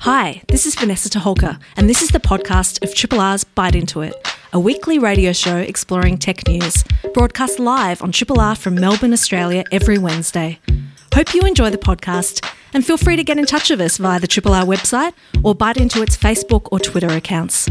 Hi, this is Vanessa Toholka, and this is the podcast of Triple R's Byte Into It, a weekly radio show exploring tech news, broadcast live on Triple R from Melbourne, Australia, every Wednesday. Hope you enjoy the podcast, and feel free to get in touch with us via the Triple R website or Byte Into It's Facebook or Twitter accounts.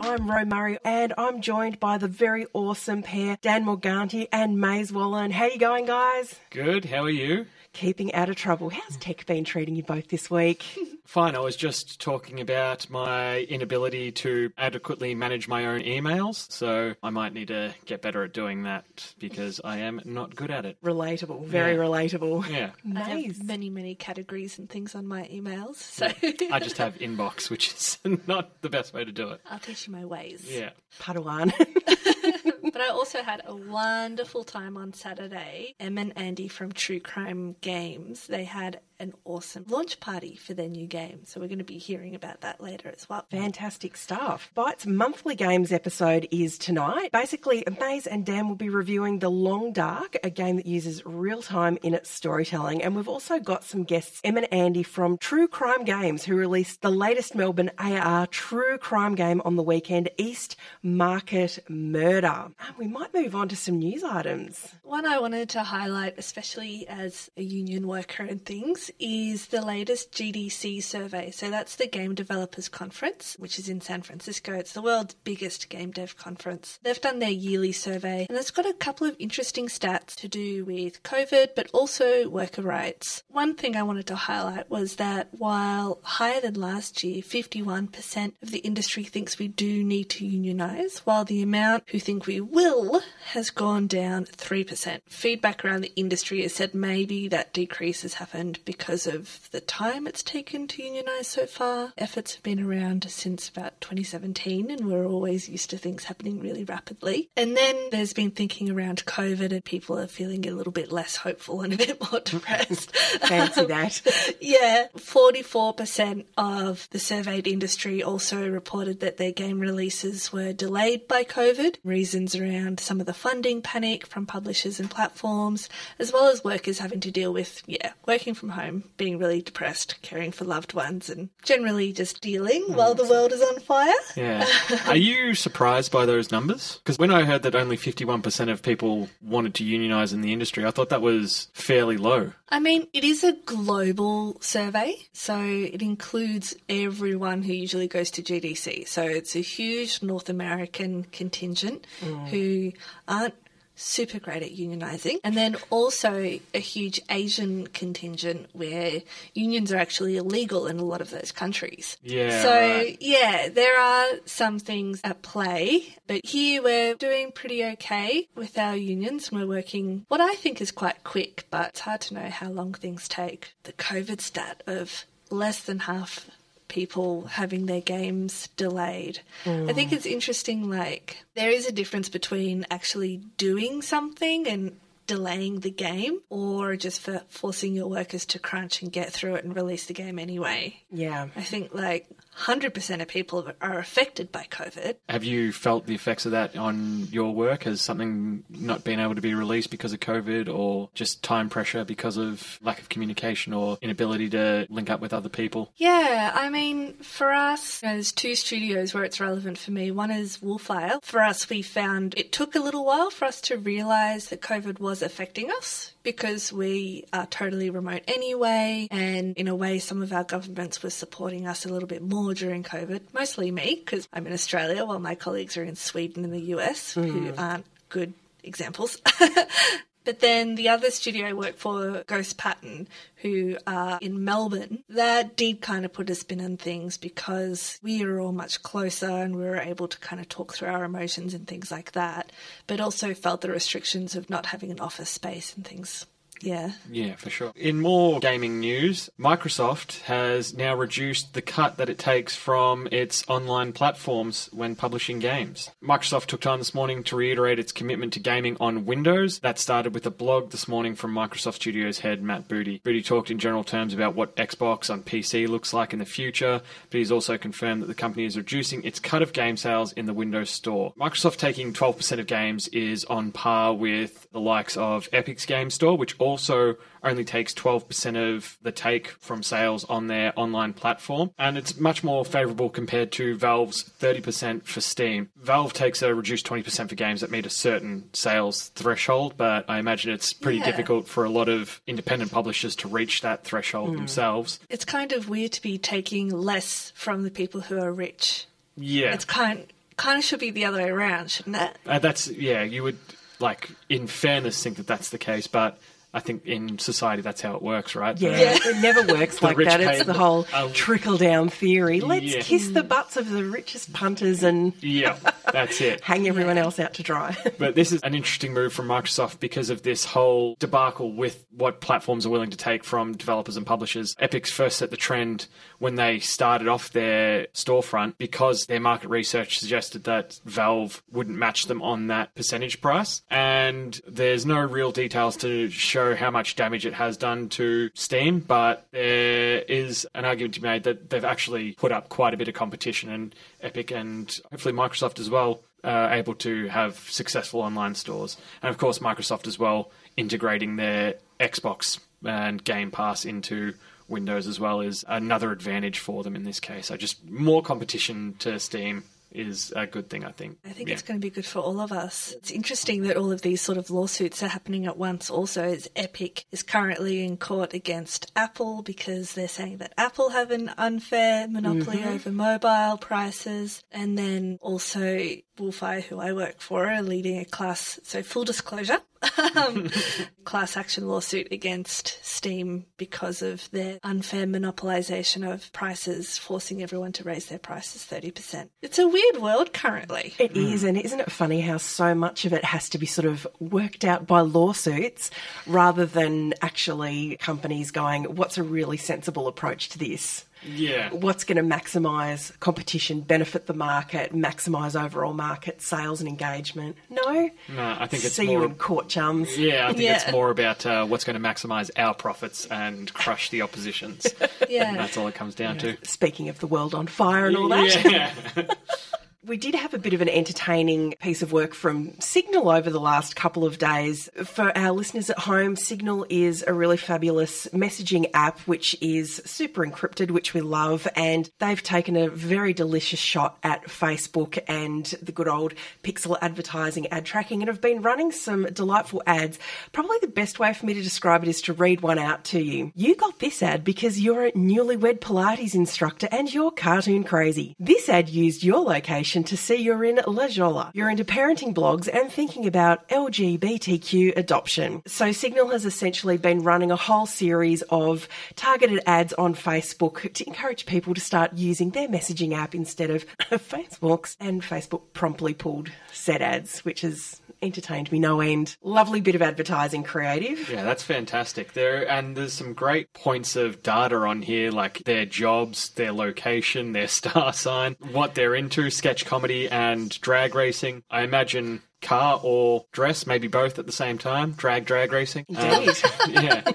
I'm Ro Murray, and I'm joined by the very awesome pair, Dan Morganti and Maize Wallin. How you going, guys? Good. How are you? Keeping out of trouble. How's tech been treating you both this week? Fine. I was just talking about my inability to adequately manage my own emails, so I might need to get better at doing that because I am not good at it. relatable, very Yeah. relatable. Yeah. I have many, many categories and things on my emails, so I just have inbox, which is not the best way to do it. I'll teach you my ways. Yeah. Padawan. But I also had a wonderful time on Saturday. Em and Andy from True Crime Games, they had an awesome launch party for their new game. So we're going to be hearing about that later as well. Fantastic stuff. Byte's monthly games episode is tonight. Basically, Maize and Dan will be reviewing The Long Dark, a game that uses real time in its storytelling. And we've also got some guests, Em and Andy from True Crime Games, who released the latest Melbourne AR true crime game on the weekend, East Market Murder. And we might move on to some news items. One I wanted to highlight, especially as a union worker and things, is the latest GDC survey. So that's the Game Developers Conference, which is in San Francisco. It's the world's biggest game dev conference. They've done their yearly survey, and it's got a couple of interesting stats to do with COVID, but also worker rights. One thing I wanted to highlight was that while higher than last year, 51% of the industry thinks we do need to unionize, while the amount who think we will has gone down 3%. Feedback around the industry has said maybe that decrease has happened because of the time it's taken to unionize so far. Efforts have been around since about 2017, and we're always used to things happening really rapidly. And then there's been thinking around COVID, and people are feeling a little bit less hopeful and a bit more depressed. Fancy um, that. Yeah, 44% of the surveyed industry also reported that their game releases were delayed by COVID. Reasons around some of the funding panic from publishers and platforms, as well as workers having to deal with, yeah, working from home, being really depressed, caring for loved ones, and generally just dealing hmm. while the world is on fire. Yeah. Are you surprised by those numbers? Because when I heard that only 51% of people wanted to unionize in the industry, I thought that was fairly low. I mean, it is a global survey, so it includes everyone who usually goes to GDC. So it's a huge North American contingent hmm. who aren't super great at unionizing, and then also a huge Asian contingent where unions are actually illegal in a lot of those countries. Yeah, So, right. yeah, there are some things at play, but here we're doing pretty okay with our unions. We're working what I think is quite quick, but it's hard to know how long things take. The COVID stat of less than half people having their games delayed. I think mm. it's interesting, like, there is a difference between actually doing something and delaying the game or just for forcing your workers to crunch and get through it and release the game anyway. Yeah. I think like 100% of people are affected by COVID. Have you felt the effects of that on your work? Has something not been able to be released because of COVID or just time pressure because of lack of communication or inability to link up with other people? Yeah, I mean, for us, you know, there's two studios where it's relevant for me. One is Wolfire. For us, we found it took a little while for us to realize that COVID was affecting us because we are totally remote anyway. And in a way, some of our governments were supporting us a little bit more during COVID, mostly me, because I'm in Australia while my colleagues are in Sweden and the US, who mm. aren't good examples. But then the other studio I work for, Ghost Pattern, who are in Melbourne, that did kind of put a spin on things because we are all much closer and we were able to kind of talk through our emotions and things like that, but also felt the restrictions of not having an office space and things. Yeah. Yeah, for sure. In more gaming news, Microsoft has now reduced the cut that it takes from its online platforms when publishing games. Microsoft took time this morning to reiterate its commitment to gaming on Windows. That started with a blog this morning from Microsoft Studios head Matt Booty. Booty talked in general terms about what Xbox on PC looks like in the future, but he's also confirmed that the company is reducing its cut of game sales in the Windows Store. Microsoft taking 12% of games is on par with the likes of Epic's Game Store, which also also only takes 12% of the take from sales on their online platform, and it's much more favorable compared to Valve's 30% for Steam. Valve takes a reduced 20% for games that meet a certain sales threshold, but I imagine it's pretty Yeah. difficult for a lot of independent publishers to reach that threshold themselves. It's kind of weird to be taking less from the people who are rich. Yeah. It's kind kind of should be the other way around, shouldn't it? Uh, that's yeah. You would like, in fairness, think that that's the case, but I think in society that's how it works, right? Yeah, The- it never works like that. It's the whole trickle down theory. Let's Yeah. kiss the butts of the richest punters and yeah, that's it. hang everyone else out to dry. But this is an interesting move from Microsoft because of this whole debacle with what platforms are willing to take from developers and publishers. Epic's first set the trend when they started off their storefront because their market research suggested that Valve wouldn't match them on that percentage price. And there's no real details to show how much damage it has done to Steam, but there is an argument to be made that they've actually put up quite a bit of competition and Epic and hopefully Microsoft as well uh, able to have successful online stores. And of course, Microsoft as well integrating their Xbox and Game Pass into Windows as well is another advantage for them in this case. So just more competition to Steam is a good thing, I think. I think Yeah. it's going to be good for all of us. It's interesting that all of these sort of lawsuits are happening at once. Also, as Epic is currently in court against Apple because they're saying that Apple have an unfair monopoly mm-hmm. over mobile prices, and then also Wolfire, who I work for, are leading a class. So, full disclosure. um, class action lawsuit against Steam because of their unfair monopolization of prices, forcing everyone to raise their prices 30%. It's a weird world currently. It is, and isn't it funny how so much of it has to be sort of worked out by lawsuits rather than actually companies going, what's a really sensible approach to this? Yeah. What's going to maximise competition, benefit the market, maximise overall market sales and engagement? No. No, I think it's See more. you in court, chums. yeah, I think it's more about uh, what's going to maximise our profits and crush the opposition's. Yeah. That's all it comes down to. Speaking of the world on fire and all that. Yeah. We did have a bit of an entertaining piece of work from Signal over the last couple of days. For our listeners at home, Signal is a really fabulous messaging app which is super encrypted, which we love, and they've taken a very delicious shot at Facebook and the good old pixel advertising ad tracking and have been running some delightful ads. Probably the best way for me to describe it is to read one out to you. You got this ad because you're a newlywed Pilates instructor and you're cartoon crazy. This ad used your location to see you're in La Jolla. You're into parenting blogs and thinking about LGBTQ adoption. So Signal has essentially been running a whole series of targeted ads on Facebook to encourage people to start using their messaging app instead of Facebook's. And Facebook promptly pulled said ads, which has entertained me no end. Lovely bit of advertising creative. Yeah, that's fantastic. There and there's some great points of data on here, like their jobs, their location, their star sign, what they're into, sketch comedy and drag racing. I imagine car or dress, maybe both at the same time. Drag drag racing. Um, Indeed. yeah.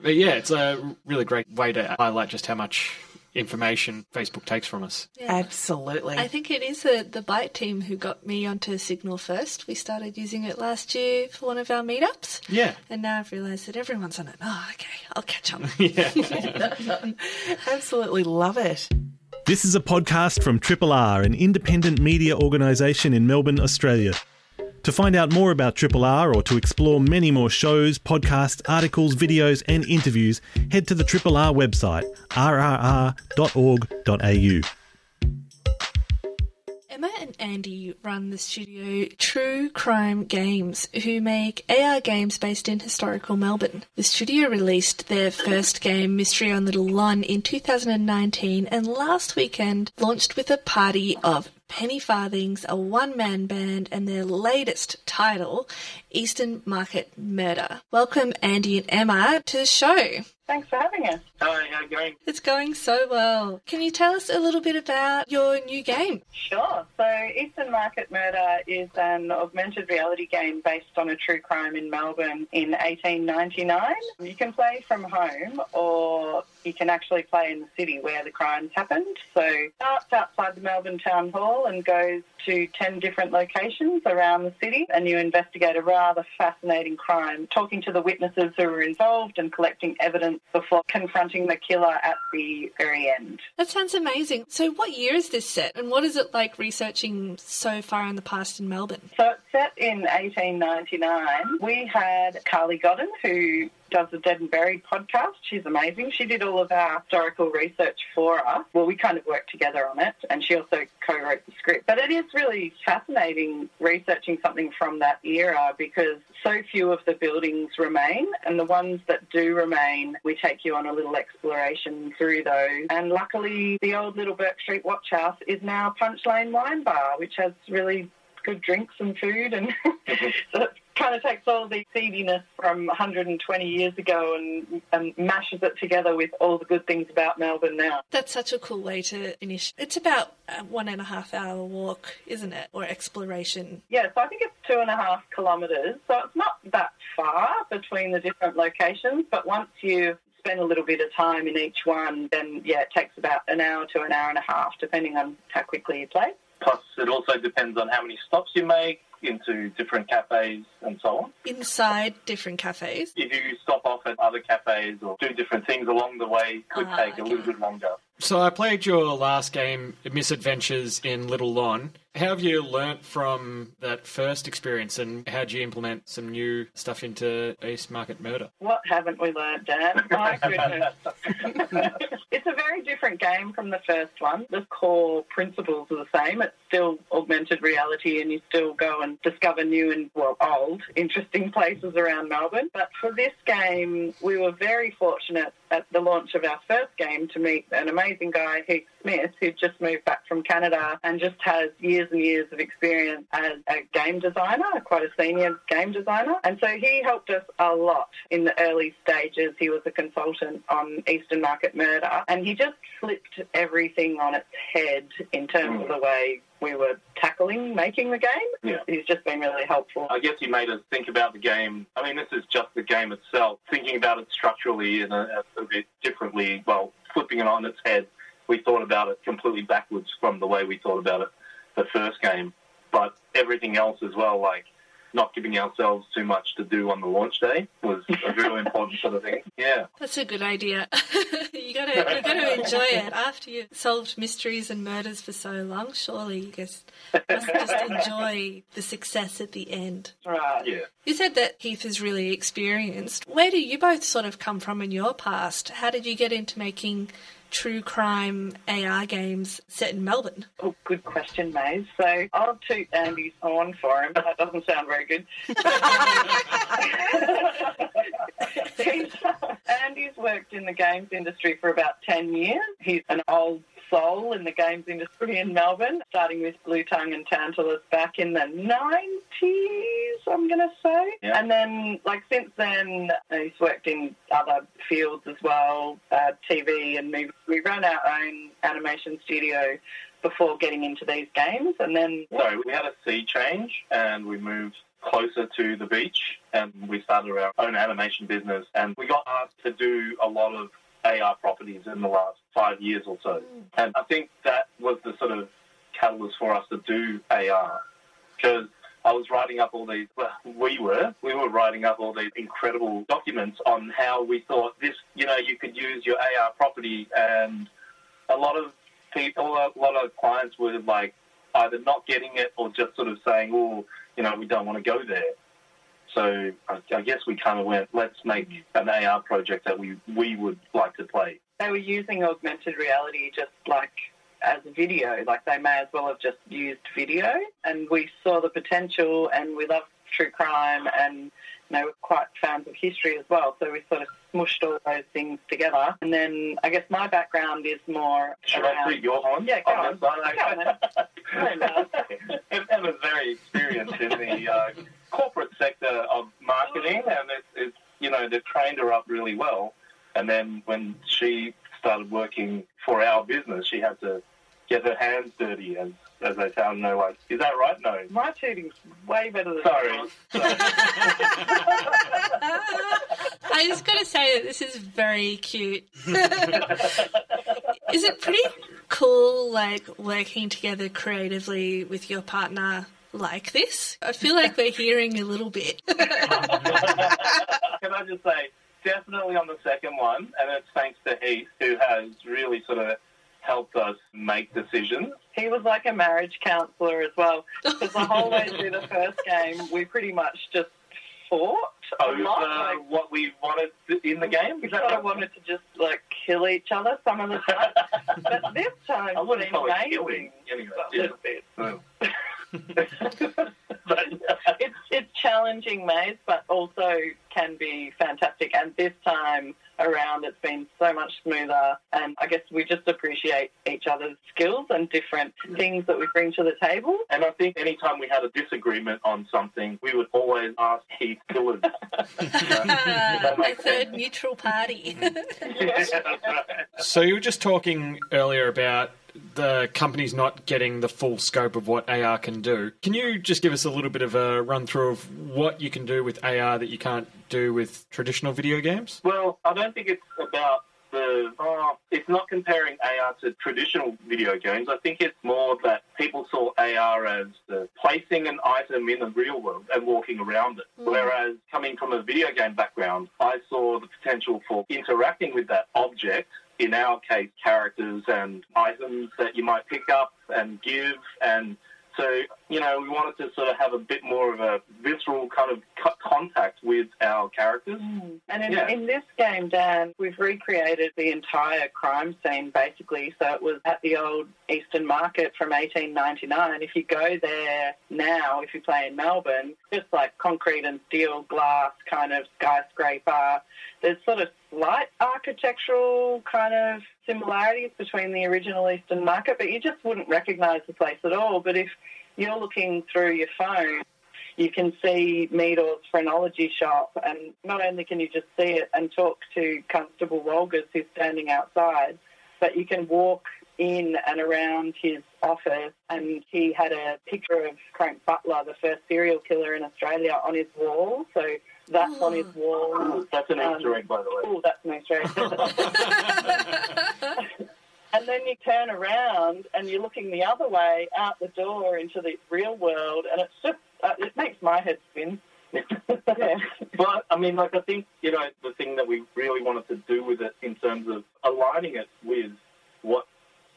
But yeah, it's a really great way to highlight just how much information Facebook takes from us. Absolutely. I think it is the, the Byte team who got me onto Signal first. We started using it last year for one of our meetups. Yeah. And now I've realised that everyone's on it. Oh, okay, I'll catch up. Yeah. Absolutely love it. This is a podcast from Triple R, an independent media organisation in Melbourne, Australia. To find out more about Triple R or to explore many more shows, podcasts, articles, videos, and interviews, head to the Triple R website, rrr.org.au. Emma and Andy run the studio True Crime Games, who make AR games based in historical Melbourne. The studio released their first game, Mystery on Little Lon, in 2019 and last weekend launched with a party of penny farthings, a one man band, and their latest title, Eastern Market Murder. Welcome, Andy and Emma, to the show. Thanks for having us. Hi, how are you going? It's going so well. Can you tell us a little bit about your new game? Sure. So, Eastern Market Murder is an augmented reality game based on a true crime in Melbourne in 1899. You can play from home or you can actually play in the city where the crimes happened. So it starts outside the Melbourne Town Hall and goes to 10 different locations around the city and you investigate a rather fascinating crime, talking to the witnesses who were involved and collecting evidence before confronting the killer at the very end. That sounds amazing. So, what year is this set, and what is it like researching so far in the past in Melbourne? So it's set in 1899. We had Carly Godden, who does the Dead and Buried podcast. She's amazing. She did all of our historical research for us. Well, we kind of worked together on it, and she also co-wrote the script. But it is really fascinating researching something from that era because so few of the buildings remain, and the ones that do remain, we take you on a little exploration through those. And luckily, the old little Bourke Street Watch House is now Punch Lane Wine Bar, which has really good drinks and food, and mm-hmm. so it kind of takes all the seediness from 120 years ago and, and mashes it together with all the good things about Melbourne now. That's such a cool way to finish. It's about a one and a half hour walk, isn't it? Or exploration. Yeah, so I think it's two and a half kilometres, so it's not that far between the different locations, but once you spend a little bit of time in each one, then yeah, it takes about an hour to an hour and a half, depending on how quickly you play. Plus, it also depends on how many stops you make into different cafes and so on. Inside different cafes. If you stop off at other cafes or do different things along the way, it could Ah, take a little bit longer. So I played your last game, Misadventures in Little Lon. How have you learnt from that first experience, and how do you implement some new stuff into East Market Murder? What haven't we learnt, Dan? My goodness. it's a very different game from the first one. The core principles are the same. It's still augmented reality and you still go and discover new and, well, old, interesting places around Melbourne. But for this game, we were very fortunate at the launch of our first game to meet an amazing guy, Heath Smith, who just moved back from Canada and just has years and years of experience as a game designer, quite a senior game designer. And so he helped us a lot in the early stages. He was a consultant on Eastern Market Murder and he just flipped everything on its head in terms of the way we were tackling making the game. Yeah. He's just been really helpful. I guess he made us think about the game. I mean, this is just the game itself. Thinking about it structurally and a, a bit differently, well, flipping it on its head, we thought about it completely backwards from the way we thought about it the first game. But everything else as well, like not giving ourselves too much to do on the launch day, was a really important sort of thing. Yeah. That's a good idea. you gotta you gotta enjoy it after you've solved mysteries and murders for so long. Surely you guys must just enjoy the success at the end. Right. Yeah. You said that Heath is really experienced. Where do you both sort of come from in your past? How did you get into making true crime AR games set in Melbourne? Oh, good question, Maize. So I'll toot Andy's horn for him, but that doesn't sound very good. Andy's worked in the games industry for about 10 years. He's an old soul in the games industry in Melbourne, starting with Blue Tongue and Tantalus back in the 90s, I'm going to say. Yeah. And then, like, since then, he's worked in other fields as well, uh, TV and movies. We run our own animation studio before getting into these games, and then So we had a sea change and we moved closer to the beach and we started our own animation business and we got asked to do a lot of AR properties in the last five years or so. And I think that was the sort of catalyst for us to do AR because I was writing up all these, well, we were, we were writing up all these incredible documents on how we thought this, you know, you could use your AR property and a lot of people, a lot of clients were like either not getting it or just sort of saying, oh, you know, we don't want to go there. So I, I guess we kind of went, let's make an AR project that we, we would like to play. they were using augmented reality just like as a video, like they may as well have just used video. And we saw the potential, and we love true crime, and you know, we're quite fans of history as well. So we sort of smushed all those things together. And then I guess my background is more Should I around. toot your horn? Yeah, go on on. this one? Go on then. Go on then. Emma's very experienced in the uh, corporate sector of marketing, mm. and it's, it's you know they've trained her up really well. And then when she started working for our business, she had to get her hands dirty, as as they sound. No, like, is that right? No. My cheating's way better than Sorry. yours. I just got to say that this is very cute. is it pretty cool, like working together creatively with your partner like this? I feel like we're hearing a little bit. Can I just say, definitely on the second one, and it's thanks to Heath, who has really sort of helped us make decisions. He was like a marriage counsellor as well. Because the whole way through the first game, we pretty much just fought a over lot. Like, what we wanted in the game. we Is that sort of wanted to just like kill each other some of the time. but this time, I wouldn't it's call it killing. Anyway, A yeah. little bit. but, uh, It's it's challenging, Maize, but also can be fantastic. And this time around, it's been so much smoother. And I guess we just appreciate each other's skills and different things that we bring to the table. and I think anytime we had a disagreement on something, we would always ask Heath Dillard. My third neutral party. So you were just talking earlier about the company's not getting the full scope of what AR can do. Can you just give us a little bit of a run through of what you can do with AR that you can't do with traditional video games? Well, I don't think it's about the. Oh, it's not comparing AR to traditional video games. I think it's more that people saw AR as the placing an item in the real world and walking around it. Mm. Whereas coming from a video game background, I saw the potential for interacting with that object. In our case, characters and items that you might pick up and give and so, you know, we wanted to sort of have a bit more of a visceral kind of co- contact with our characters. Mm. And in, Yeah. in this game, Dan, we've recreated the entire crime scene basically. So it was at the old Eastern Market from 1899. If you go there now, if you play in Melbourne, just like concrete and steel, glass kind of skyscraper. There's sort of slight architectural kind of similarities between the original Eastern Market, but you just wouldn't recognise the place at all. But if you're looking through your phone you can see Meador's phrenology shop, and not only can you just see it and talk to Constable Walgers who's standing outside, but you can walk in and around his office, and he had a picture of Frank Butler, the first serial killer in Australia, on his wall. So that's on his wall. That's an Um, Easter egg, by the way. Oh, that's an Easter egg. And then you turn around and you're looking the other way out the door into the real world, and it's just uh, it makes my head spin. yeah. But I mean, like I think you know the thing that we really wanted to do with it in terms of aligning it with what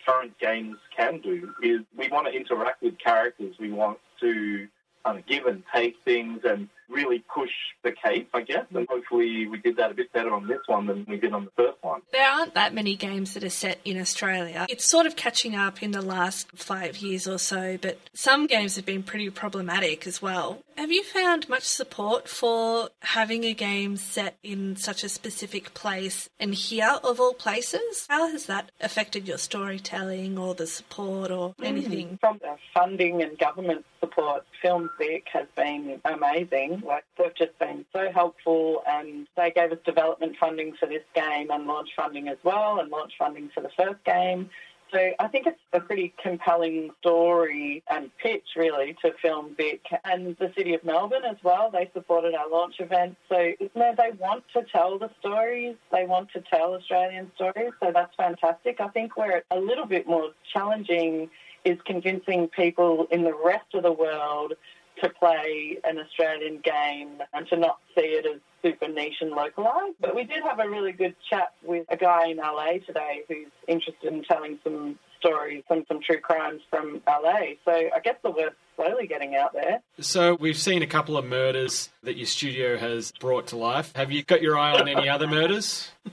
current games can do is we want to interact with characters. We want to kind of give and take things and really push the case, I guess. And hopefully we did that a bit better on this one than we did on the first one. There aren't that many games that are set in Australia. It's sort of catching up in the last five years or so, but some games have been pretty problematic as well. Have you found much support for having a game set in such a specific place and here of all places? How has that affected your storytelling or the support or mm. anything? From the funding and government support, Film Vic has been amazing. Like they've just been so helpful, and they gave us development funding for this game and launch funding as well, and launch funding for the first game. So I think it's a pretty compelling story and pitch, really, to Film Vic and the City of Melbourne as well. They supported our launch event. So you know, they want to tell the stories. They want to tell Australian stories. So that's fantastic. I think where it's a little bit more challenging is convincing people in the rest of the world to play an Australian game and to not see it as super niche and localised. But we did have a really good chat with a guy in LA today who's interested in telling some stories, some, some true crimes from LA. So I guess the word's slowly getting out there. So we've seen a couple of murders that your studio has brought to life. Have you got your eye on any other murders?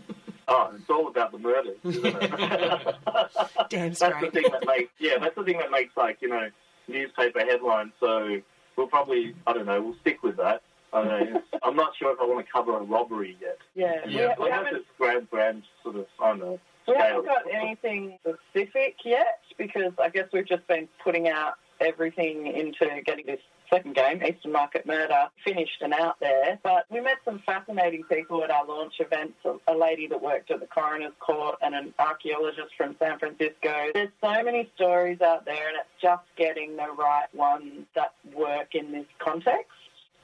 Oh, it's all about the murders, isn't it? Damn that's the straight. thing that makes yeah, that's the thing that makes like you know newspaper headlines. So we'll probably I don't know we'll stick with that. I don't know. I'm not sure if I want to cover a robbery yet. Yeah, Yeah. we, we I guess haven't grand, grand sort of I don't know. We haven't got anything specific yet because I guess we've just been putting out everything into getting this second game, Eastern Market Murder, finished and out there. But we met some fascinating people at our launch events. A, a lady that worked at the coroner's court and an archaeologist from San Francisco. There's so many stories out there, and it's just getting the right ones that work in this context.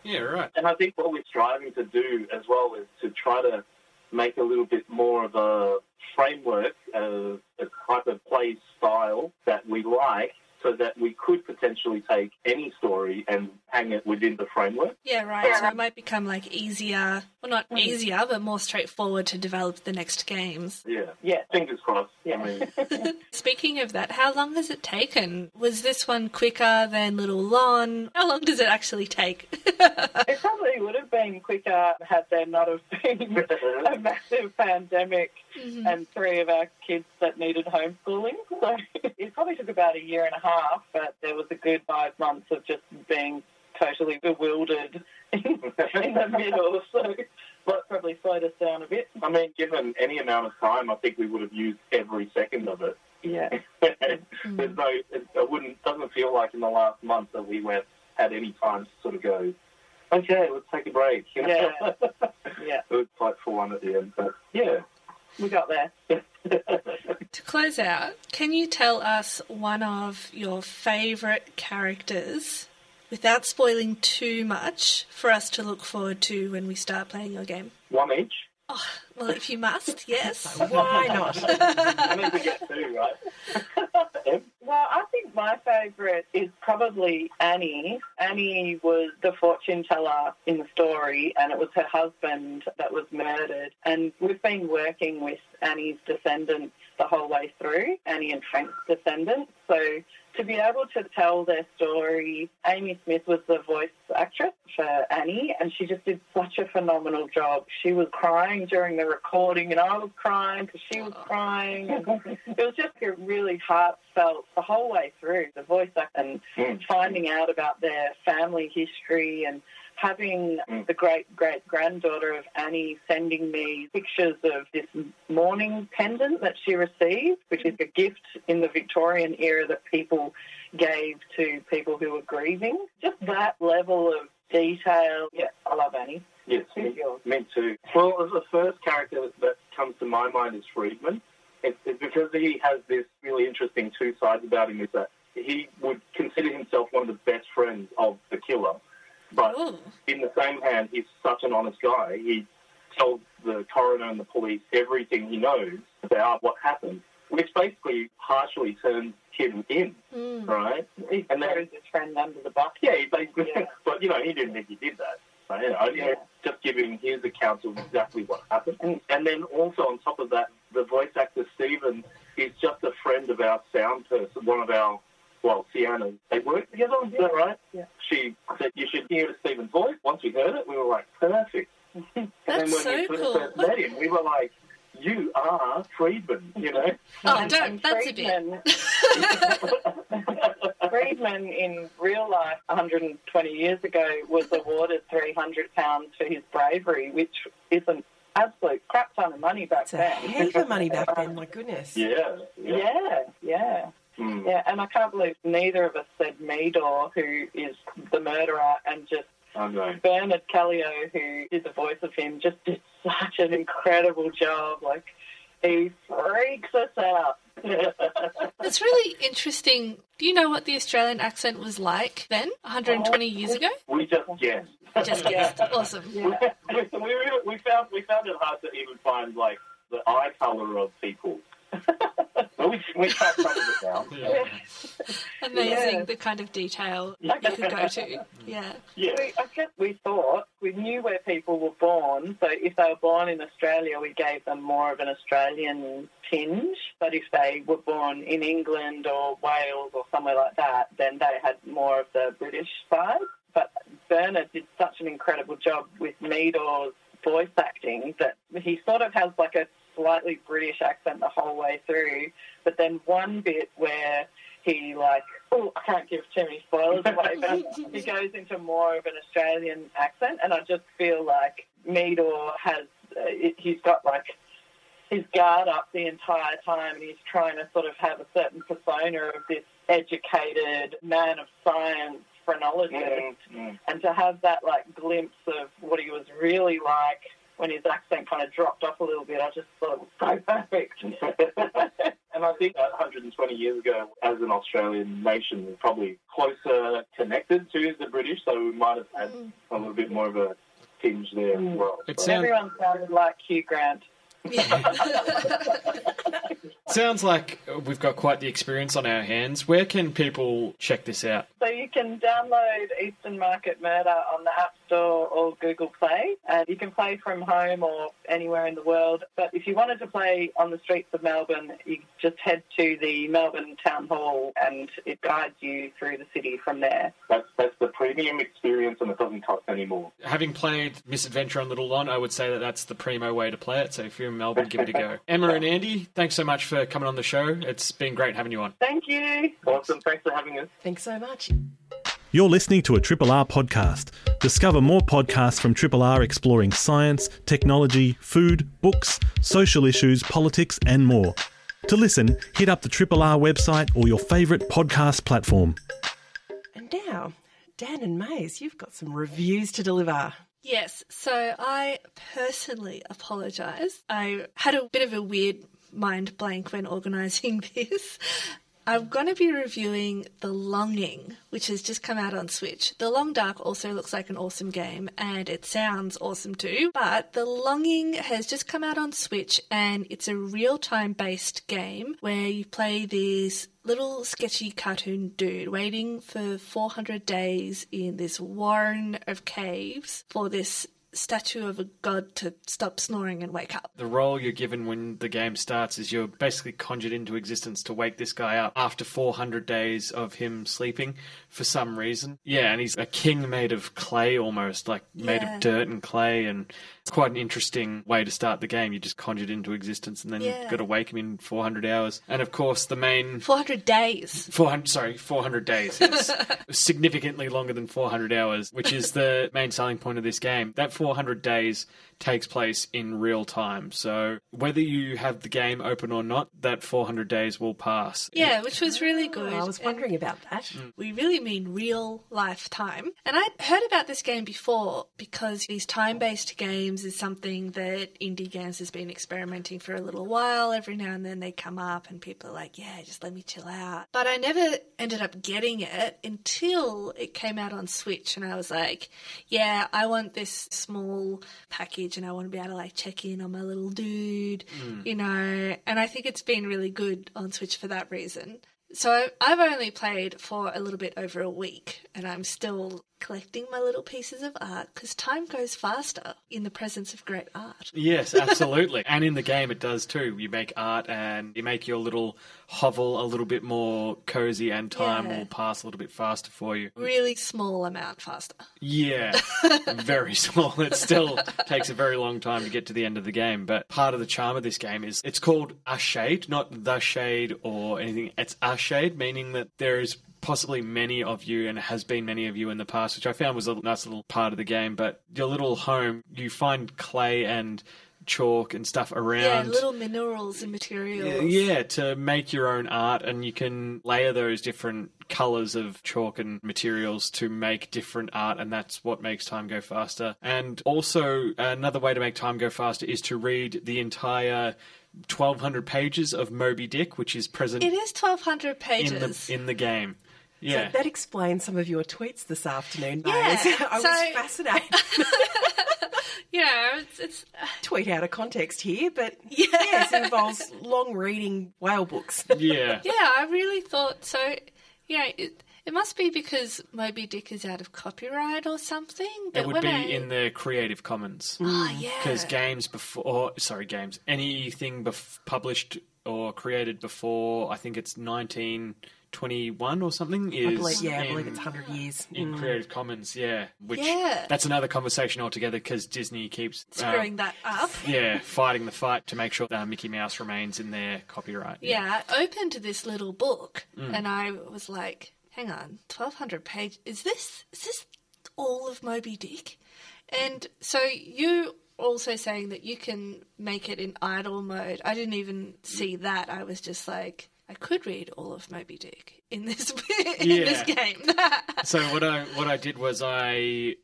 Yeah, right. And I think what we're striving to do as well is to try to make a little bit more of a framework, of a type of play style that we like so that we could potentially take any story and hang it within the framework. Yeah, right. So it might become like easier, well, not mm. easier, but more straightforward to develop the next games. Yeah. Yeah. Fingers crossed. Yeah. I mean, Speaking of that, how long has it taken? Was this one quicker than Little Lon? How long does it actually take? It probably would have been quicker had there not have been a massive pandemic mm-hmm. and three of our kids that needed homeschooling. So it probably took about a year and a half, but there was a good five months of just being totally bewildered in, in the middle. So that probably slowed us down a bit. I mean, given any amount of time, I think we would have used every second of it. Yeah. There's no, it, it wouldn't, doesn't feel like in the last month that we went had any time to sort of go, okay, let's take a break. You know? Yeah. Yeah. it was quite full one at the end, but yeah. We got there. to close out, can you tell us one of your favourite characters without spoiling too much for us to look forward to when we start playing your game? One each. Oh, well, if you must, yes. Why not? I need to get two, right? Well, I think my favourite is probably Annie. Annie was the fortune teller in the story, and it was her husband that was murdered. And we've been working with Annie's descendants the whole way through, Annie and Frank's descendants. So to be able to tell their story, Amy Smith was the voice actress for Annie, and she just did such a phenomenal job. She was crying during the recording, and I was crying because she was crying. Oh. And it was just a really heartfelt the whole way through the voice act and hmm. finding out about their family history and having hmm. the great great granddaughter of Annie sending me pictures of this mourning pendant that she received, which is a gift in the Victorian era that people gave to people who were grieving. Just that level of detail. Yeah, I love Annie. Yes, me, me too. Well, the first character that comes to my mind is Friedman. It's, it's because he has this really interesting two sides about him. Is that he would consider himself one of the best friends of the killer, but Ooh. in the same hand, he's such an honest guy. He tells the coroner and the police everything he knows about what happened, which basically partially turns him in, Mm. right? He And then- throws his friend under the bus. Yeah, he basically, Yeah. but you know, he didn't think he did that. So, you know, Yeah. just giving his account of exactly what happened. And- And then also on top of that, the voice actor Stephen is just a friend of our sound person, one of our, well, Sienna's. They work together, is that right? Yeah. She said you should hear Stephen's voice. Once we heard it, we were like, perfect. and then when so we first, cool. first met him, we were like, you are Friedman, you know? Oh, And- don't. and That's a bit. Friedman- Friedman in real life 120 years ago was awarded £300 for his bravery, which is an absolute crap ton of money back It's a then. heap of money back then, my goodness. yeah. Yeah. Yeah, yeah, Mm. yeah. And I can't believe neither of us said Meador, who is the murderer, and just I. Bernard Callio, who did the voice of him, just did such an incredible job. Like, he freaks us out. That's really interesting. Do you know what the Australian accent was like then, 120 years ago? We just guessed. Just guessed. Awesome. Yeah. we, we, we found we found it hard to even find like the eye color of people. But we we can't cover it down. Yeah. Amazing Yeah. the kind of detail you could go to. Yeah. Yeah. We, I guess we thought we knew where people were born, so if they were born in Australia, we gave them more of an Australian tinge. But if they were born in England or Wales or somewhere like that, then they had more of the British side. But Bernard did such an incredible job with Meador's voice acting that he sort of has like a slightly British accent the whole way through. But then one bit where he like, oh, I can't give too many spoilers away, but he goes into more of an Australian accent, and I just feel like Meador has, uh, he's got like his guard up the entire time, and he's trying to sort of have a certain persona of this educated man of science phrenologist, Mm. and to have that like glimpse of what he was really like when his accent kind of dropped off a little bit, I just thought it was so perfect. And I think that 120 years ago, as an Australian nation, we're probably closer connected to the British, so we might have had mm. a little bit more of a tinge there as mm. well. It So- sounds Everyone sounded like Hugh Grant. sounds like we've got quite the experience on our hands. Where can people check this out? So you can download Eastern Market Murder on the App Store or Google Play, and you can play from home or anywhere in the world. But if you wanted to play on the streets of Melbourne, you just head to the Melbourne Town Hall, and it guides you through the city from there. That's, that's the premium experience and it doesn't cost any more. Having played Misadventure on Little Lon, I would say that that's the primo way to play it. So if you're in Melbourne, give it a go. Emma and Andy, thanks so much for coming on the show. It's been great having you on. Thank you. Awesome. Thanks for having us. Thanks so much. You're listening to a Triple R podcast. Discover more podcasts from Triple R exploring science, technology, food, books, social issues, politics, and more. To listen, hit up the Triple R website or your favourite podcast platform. And now, Dan and Maize, you've got some reviews to deliver. Yes, so I personally apologise. I had a bit of a weird mind blank when organising this. I'm going to be reviewing The Longing, which has just come out on Switch. The Long Dark also looks like an awesome game and it sounds awesome too, but The Longing has just come out on Switch and it's a real time based game where you play this little sketchy cartoon dude waiting for 400 days in this warren of caves for this statue of a god to stop snoring and wake up. The role you're given when the game starts is you're basically conjured into existence to wake this guy up after 400 days of him sleeping for some reason. Yeah, and he's a king made of clay almost, like made Yeah. of dirt and clay, and it's quite an interesting way to start the game. You just conjured into existence and then Yeah. you've got to wake him in 400 hours. And of course, the main 400 days. 400 sorry 400 days yes significantly longer than 400 hours which is the main selling point of this game that 400 days takes place in real time so whether you have the game open or not that 400 days will pass Yeah, which was really oh, good. I was And wondering about that. Mm. we really mean real life time. And I'd heard about this game before because these time based games is something that indie games has been experimenting for a little while. Every now and then they come up and people are like, yeah, just let me chill out. But I never ended up getting it until it came out on Switch and I was like, yeah, I want this small package and I want to be able to like check in on my little dude, mm. you know. And I think it's been really good on Switch for that reason. So I've only played for a little bit over a week, and I'm still collecting my little pieces of art because time goes faster in the presence of great art. yes absolutely and in the game it does too you make art and you make your little hovel a little bit more cozy and time Yeah. will pass a little bit faster for you Really small amount faster. Yeah, very small. It still takes a very long time to get to the end of the game. But part of the charm of this game is it's called a shade, not the shade or anything. It's a shade, meaning that there is possibly many of you and has been many of you in the past, which I found was a nice little part of the game. But your little home, you find clay and chalk and stuff around. Yeah, little minerals and materials. Yeah, to make your own art, and you can layer those different colors of chalk and materials to make different art, and that's what makes time go faster. And also, another way to make time go faster is to read the entire 1200 pages of Moby Dick, which is present It is 1,200 in pages. the in the game. Yeah. So that explains some of your tweets this afternoon, Yeah, Maize. I was fascinated. you know, it's, it's uh, Tweet out of context here, but yes, it involves long reading whale books. yeah. yeah, I really thought so. Yeah, it, it must be because Moby Dick is out of copyright or something. But It would be I, in the Creative Commons. Oh, yeah. because games before sorry games anything bef- published or created before i think it's 1921 or something is I believe, yeah, I believe it's 100 years. in creative commons yeah which Yeah. that's another conversation altogether because disney keeps uh, screwing that up. yeah fighting the fight to make sure that mickey mouse remains in their copyright Yeah, I opened this little book Mm. and I was like, hang on, 1200 page is this is this all of Moby Dick? And so you also saying that you can make it in idle mode. I didn't even see that. I was just like I could read all of Moby Dick in this in this game. So what I what I did was I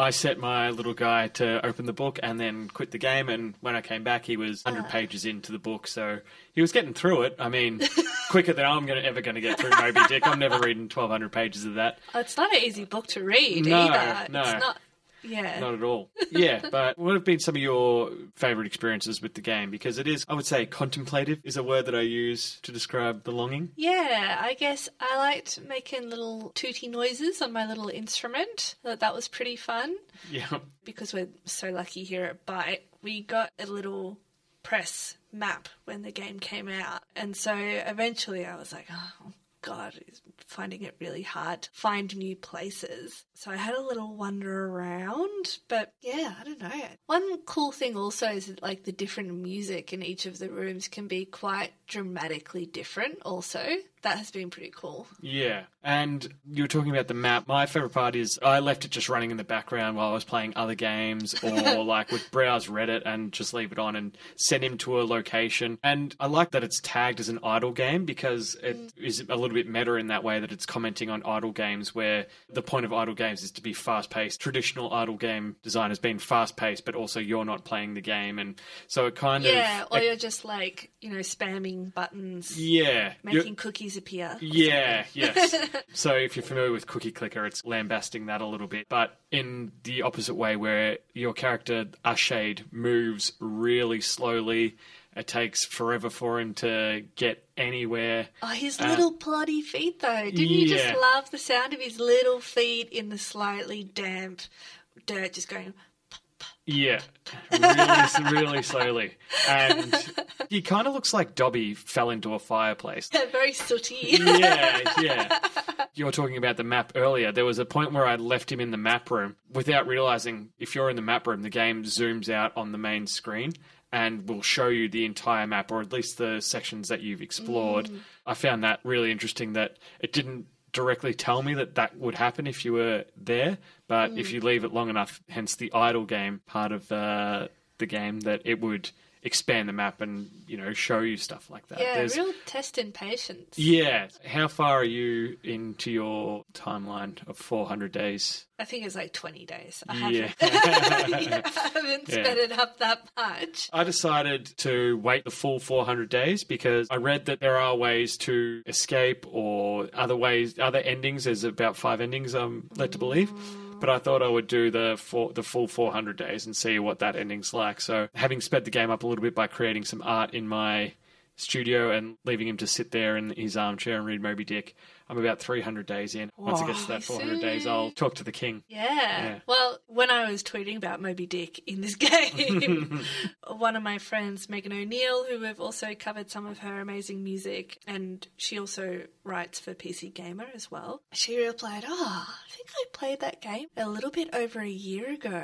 I set my little guy to open the book and then quit the game. And when I came back, he was 100 ah. pages into the book, so he was getting through it. I mean, quicker than I'm gonna, ever going to get through Moby Dick. I'm never reading 1,200 pages of that. Oh, it's not an easy book to read No, either. no. It's not. Yeah. Not at all. Yeah, but what have been some of your favourite experiences with the game? Because it is, I would say, contemplative is a word that I use to describe the longing. Yeah, I guess I liked making little tooty noises on my little instrument. Thought that was pretty fun. Yeah. Because we're so lucky here at Byte, we got a little press map when the game came out. And so eventually I was like, oh, God, it's finding it really hard to find new places. So I had a little wander around, but yeah, I don't know. One cool thing also is that, like the different music in each of the rooms can be quite dramatically different, also. That has been pretty cool. Yeah, and you were talking about the map. My favorite part is I left it just running in the background while I was playing other games, or like would browse Reddit and just leave it on and send him to a location. And I like that it's tagged as an idle game because it mm. is a little bit meta in that way that it's commenting on idle games, where the point of idle games is to be fast paced. Traditional idle game design has been fast paced, but also you're not playing the game, and so it kind Yeah, of Yeah. or you're just like, you know, spamming buttons, yeah making cookies appear. Yeah, yes. so if you're familiar with Cookie Clicker, it's lambasting that a little bit, but in the opposite way, where your character Ashade moves really slowly. It takes forever for him to get anywhere. Oh, his Uh, little ploddy feet, though. Didn't you just love the sound of his little feet in the slightly damp dirt just going. Yeah, really, really slowly, and he kind of looks like Dobby fell into a fireplace. Very sooty. yeah, yeah. You were talking about the map earlier. There was a point where I left him in the map room without realizing if you're in the map room, the game zooms out on the main screen and will show you the entire map or at least the sections that you've explored. Mm. I found that really interesting that it didn't directly tell me that that would happen if you were there, but if you leave it long enough, hence the idle game part of uh, the game, that it would expand the map and you know show you stuff like that. yeah, There's- real test in patience. yeah. How far are you into your timeline of 400 days? I think it's like 20 days. I Yeah. haven't, yeah, I haven't Yeah. sped it up that much. I decided to wait the full 400 days because I read that there are ways to escape or other ways, other endings. There's about five endings, I'm led to believe. Mm. But I thought I would do the four, the full 400 days and see what that ending's like. So, having sped the game up a little bit by creating some art in my studio and leaving him to sit there in his armchair and read Moby Dick, I'm about 300 days in. Once it gets to that 400 days, I'll talk to the king. Yeah. Yeah. Well, when I was tweeting about Moby Dick in this game, one of my friends, Megan O'Neill, who have also covered some of her amazing music, and she also writes for PC Gamer as well, she replied, Oh, I think I played that game a little bit over a year ago.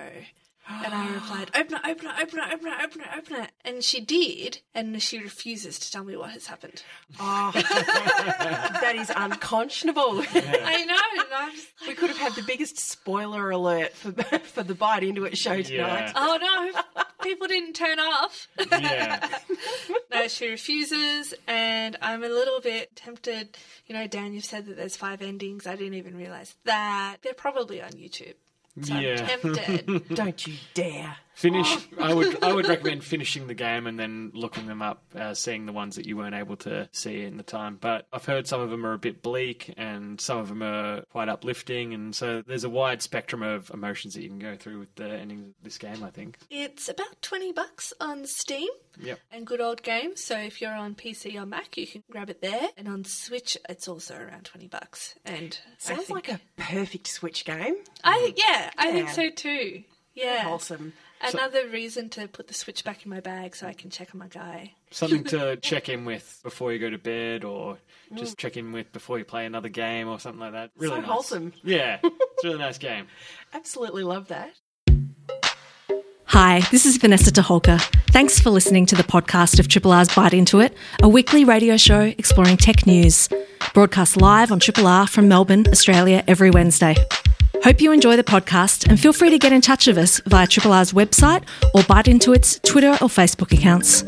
And I replied, open it, open it, open it, open it, open it, open it. And she did, and she refuses to tell me what has happened. Oh, that is unconscionable. I know, and I'm just like, We could have had the biggest spoiler alert for for the Byte Into It show tonight. Yeah. oh no, people didn't turn off. Yeah. No, she refuses, and I'm a little bit tempted. You know, Dan, you've said that there's five endings. I didn't even realize that. They're probably on YouTube. So Yeah. I'm tempted. Don't you dare. Finish. I would. I would recommend finishing the game and then looking them up, uh, seeing the ones that you weren't able to see in the time. But I've heard some of them are a bit bleak, and some of them are quite uplifting, and so there's a wide spectrum of emotions that you can go through with the ending of this game. I think. it's about 20 bucks on Steam Yep. and good old games. So if you're on PC or Mac, you can grab it there. And on Switch, it's also around 20 bucks. And Sounds think, like a perfect Switch game. I yeah, I think so too. Yeah. Wholesome. Another reason to put the Switch back in my bag so I can check on my guy. Something to check in with before you go to bed, or mm. just check in with before you play another game, or something like that. Really So nice. wholesome. Yeah, it's a really nice game. Absolutely love that. Hi, this is Vanessa Toholka. Thanks for listening to the podcast of Triple R's Byte Into It, a weekly radio show exploring tech news. Broadcast live on Triple R from Melbourne, Australia, every Wednesday. Hope you enjoy the podcast and feel free to get in touch with us via Triple R's website or Byte Into It's Twitter or Facebook accounts.